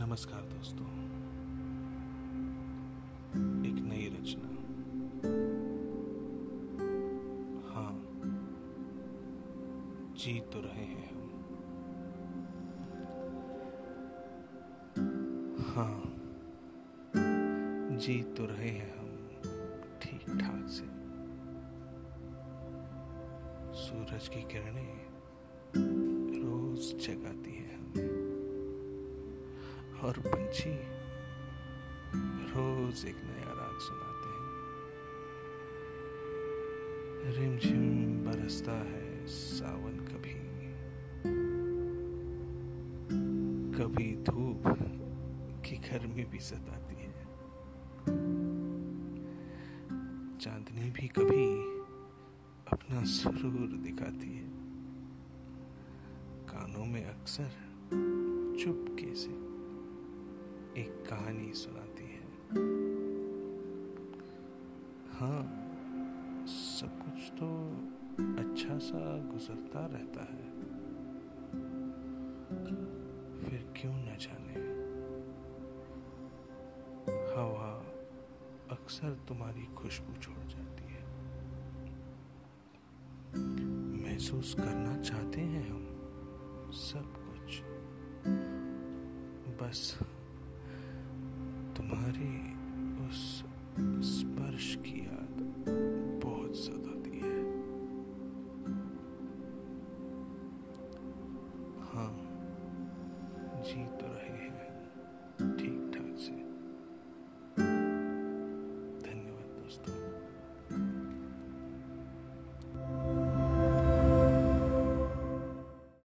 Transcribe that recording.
दोस्तों। एक नई रचना। हाँ जी तो रहे हैं हम। हाँ जी तो रहे हैं हम ठीक ठाक से। सूरज की किरणें रोज जगाती है और पंछी रोज एक नया राग सुनाते हैं। रिमझिम बरसता है सावन कभी। कभी धूप की गर्मी भी सताती है। चांदनी भी कभी अपना सुरूर दिखाती है। कानों में अक्सर चुपके से एक कहानी सुनाती है। हाँ सब कुछ तो अच्छा सा गुजरता रहता है। फिर क्यों न जाने? हवा अक्सर तुम्हारी खुशबू छोड़ जाती है। महसूस करना चाहते हैं हम सब कुछ। बस तुम्हारे